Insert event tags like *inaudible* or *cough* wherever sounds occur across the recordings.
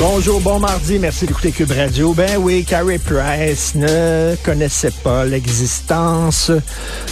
Bonjour, bon mardi, merci d'écouter Cube Radio. Ben oui, Carrie Price ne connaissait pas l'existence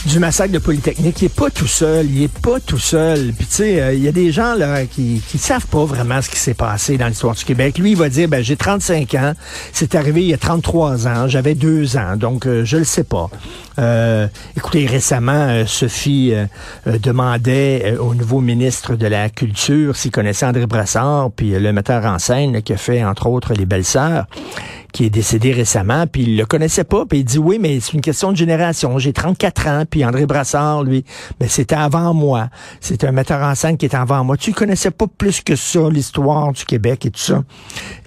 du massacre de Polytechnique. Il est pas tout seul, il est pas tout seul. Puis tu sais, euh, il y a des gens là qui qui savent pas vraiment ce qui s'est passé dans l'histoire du Québec. Lui, il va dire, ben j'ai 35 ans, c'est arrivé il y a 33 ans, j'avais deux ans, donc euh, je le sais pas. Euh, écoutez, récemment, euh, Sophie euh, euh, demandait euh, au nouveau ministre de la Culture s'il connaissait André Brassard, puis le metteur en scène là, qui a fait, entre autres, Les Belles-Sœurs, qui est décédé récemment, puis il le connaissait pas, puis il dit, oui, mais c'est une question de génération, j'ai 34 ans, puis André Brassard, lui, ben, c'était avant moi, c'était un metteur en scène qui était avant moi. Tu connaissais pas plus que ça, l'histoire du Québec et tout ça.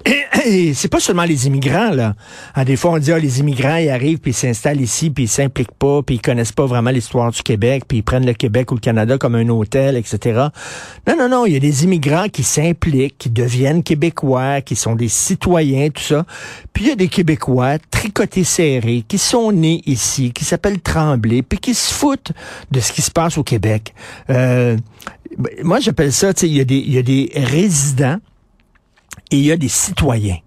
Et, *coughs* et c'est pas seulement les immigrants, là. Ah, des fois, on dit, ah, les immigrants, ils arrivent, puis ils s'installent ici, puis ils s'impliquent pas, puis ils connaissent pas vraiment l'histoire du Québec, puis ils prennent le Québec ou le Canada comme un hôtel, etc. Non, non, non, il y a des immigrants qui s'impliquent, qui deviennent québécois, qui sont des citoyens, tout ça. Puis il y a des Québécois tricotés serrés, qui sont nés ici, qui s'appellent Tremblay, puis qui se foutent de ce qui se passe au Québec. Euh, moi, j'appelle ça, tu sais, il y, y a des résidents et il y a des citoyens.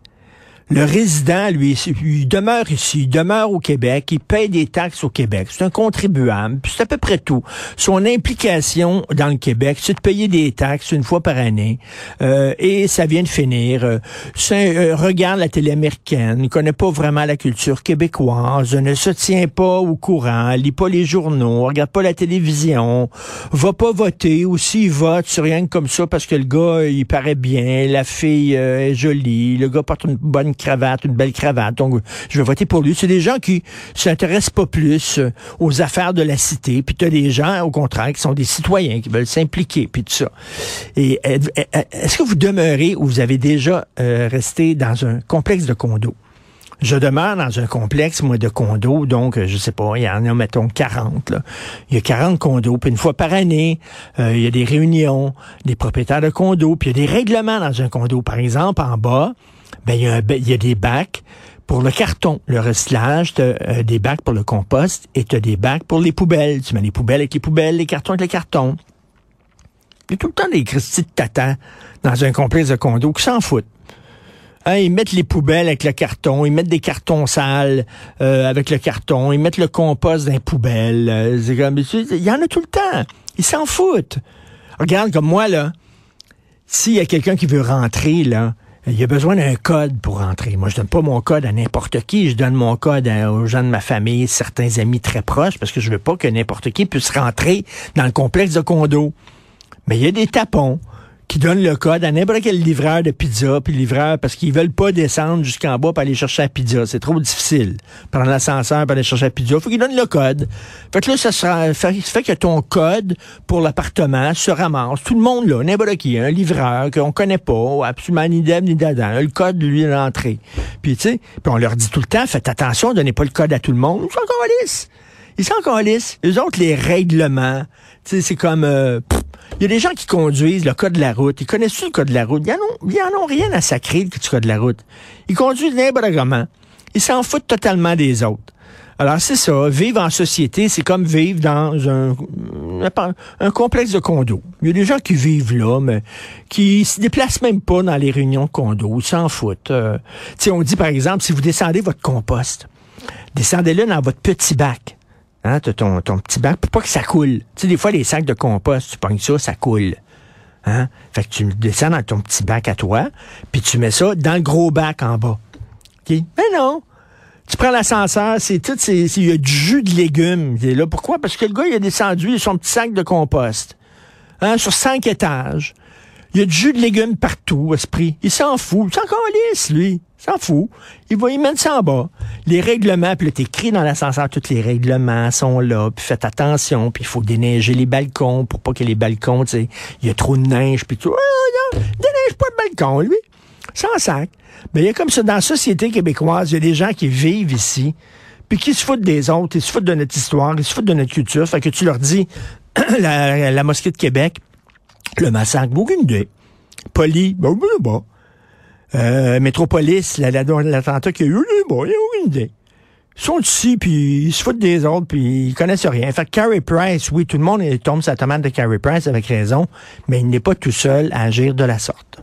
Le résident, lui, il demeure ici, il demeure au Québec, il paye des taxes au Québec. C'est un contribuable, puis c'est à peu près tout. Son implication dans le Québec, c'est de payer des taxes une fois par année, euh, et ça vient de finir. Euh, euh, regarde la télé américaine, ne connaît pas vraiment la culture québécoise, ne se tient pas au courant, lit pas les journaux, regarde pas la télévision, va pas voter, ou s'il vote, c'est rien que comme ça parce que le gars, il paraît bien, la fille euh, est jolie, le gars porte une bonne cravate, une belle cravate, donc je vais voter pour lui. C'est des gens qui s'intéressent pas plus euh, aux affaires de la cité, puis tu as des gens, au contraire, qui sont des citoyens, qui veulent s'impliquer, puis tout ça. Et est-ce que vous demeurez ou vous avez déjà euh, resté dans un complexe de condos? Je demeure dans un complexe, moi, de condos, donc, je sais pas, il y en a, mettons, 40, là. Il y a 40 condos, puis une fois par année, euh, il y a des réunions des propriétaires de condos, puis il y a des règlements dans un condo. Par exemple, en bas, ben, il y a, il y a des bacs pour le carton, le recyclage, t'as, euh, des bacs pour le compost et tu as des bacs pour les poubelles. Tu mets les poubelles avec les poubelles, les cartons avec les cartons. Il y a tout le temps des cristis de dans un complexe de condos qui s'en foutent. Hein, ils mettent les poubelles avec le carton, ils mettent des cartons sales euh, avec le carton, ils mettent le compost dans les poubelles. euh, c'est comme- il y en a tout le temps. Ils s'en foutent. Regarde comme moi, là. S'il y a quelqu'un qui veut rentrer, là, il y a besoin d'un code pour rentrer. Moi, je donne pas mon code à n'importe qui. Je donne mon code aux gens de ma famille, certains amis très proches, parce que je veux pas que n'importe qui puisse rentrer dans le complexe de condo. Mais il y a des tapons qui donnent le code à n'importe quel livreur de pizza, puis livreur, parce qu'ils veulent pas descendre jusqu'en bas pour aller chercher la pizza. C'est trop difficile. Prendre l'ascenseur pour aller chercher la pizza. Faut qu'ils donnent le code. Fait que là, ça sera, fait, fait que ton code pour l'appartement se ramasse. Tout le monde, là, n'importe qui, un livreur qu'on connaît pas, absolument ni d'Ève ni d'Adam. Le code, lui, d'entrée. Puis, tu sais, puis on leur dit tout le temps, faites attention, donnez pas le code à tout le monde. Ils sont encore lisse. Ils sont encore lisses. Eux autres, les règlements, tu sais, c'est comme... euh, il y a des gens qui conduisent le code de la route. Ils connaissent-tu le code de la route? Ils en ont, rien à sacrer, du code de la route. Ils conduisent n'importe comment. Ils s'en foutent totalement des autres. Alors, c'est ça. Vivre en société, c'est comme vivre dans un, complexe de condos. Il y a des gens qui vivent là, mais qui se déplacent même pas dans les réunions de condos. Ils s'en foutent. Euh, on dit, par exemple, si vous descendez votre compost, descendez-le dans votre petit bac. Hein, t'as ton, ton petit bac pour pas que ça coule. Tu sais, des fois, les sacs de compost, tu pognes ça, ça coule. Hein? Fait que tu descends dans ton petit bac à toi, puis tu mets ça dans le gros bac en bas. OK? Mais non! Tu prends l'ascenseur, c'est tout, il y a du jus de légumes. Là. Pourquoi? Parce que le gars, il a descendu son petit sac de compost. Hein, sur cinq étages. Il y a du jus de légumes partout, esprit. Il s'en fout. Il s'en calisse, lui. Il s'en fout. Il va y mettre ça en bas. Les règlements, puis là, t'écris dans l'ascenseur, tous les règlements sont là, puis faites attention, puis il faut déneiger les balcons pour pas que les balcons, tu sais, il y a trop de neige, puis tout. Ah, non, déneige pas le balcon, lui. Sans sac. Mais il y a comme ça, dans la société québécoise, il y a des gens qui vivent ici, puis qui se foutent des autres, ils se foutent de notre histoire, ils se foutent de notre culture. Fait que tu leur dis, *coughs* la mosquée de Québec, le massacre, aucune idée. Poli, ben, ben, ben. Euh, Métropolis, la- la- l'attentat qu'il y a eu, bon, il a aucune idée. Ils sont ici, puis ils se foutent des autres, puis ils connaissent rien. Fait que Carey Price, oui, tout le monde tombe sa tomate de Carey Price avec raison, mais il n'est pas tout seul à agir de la sorte.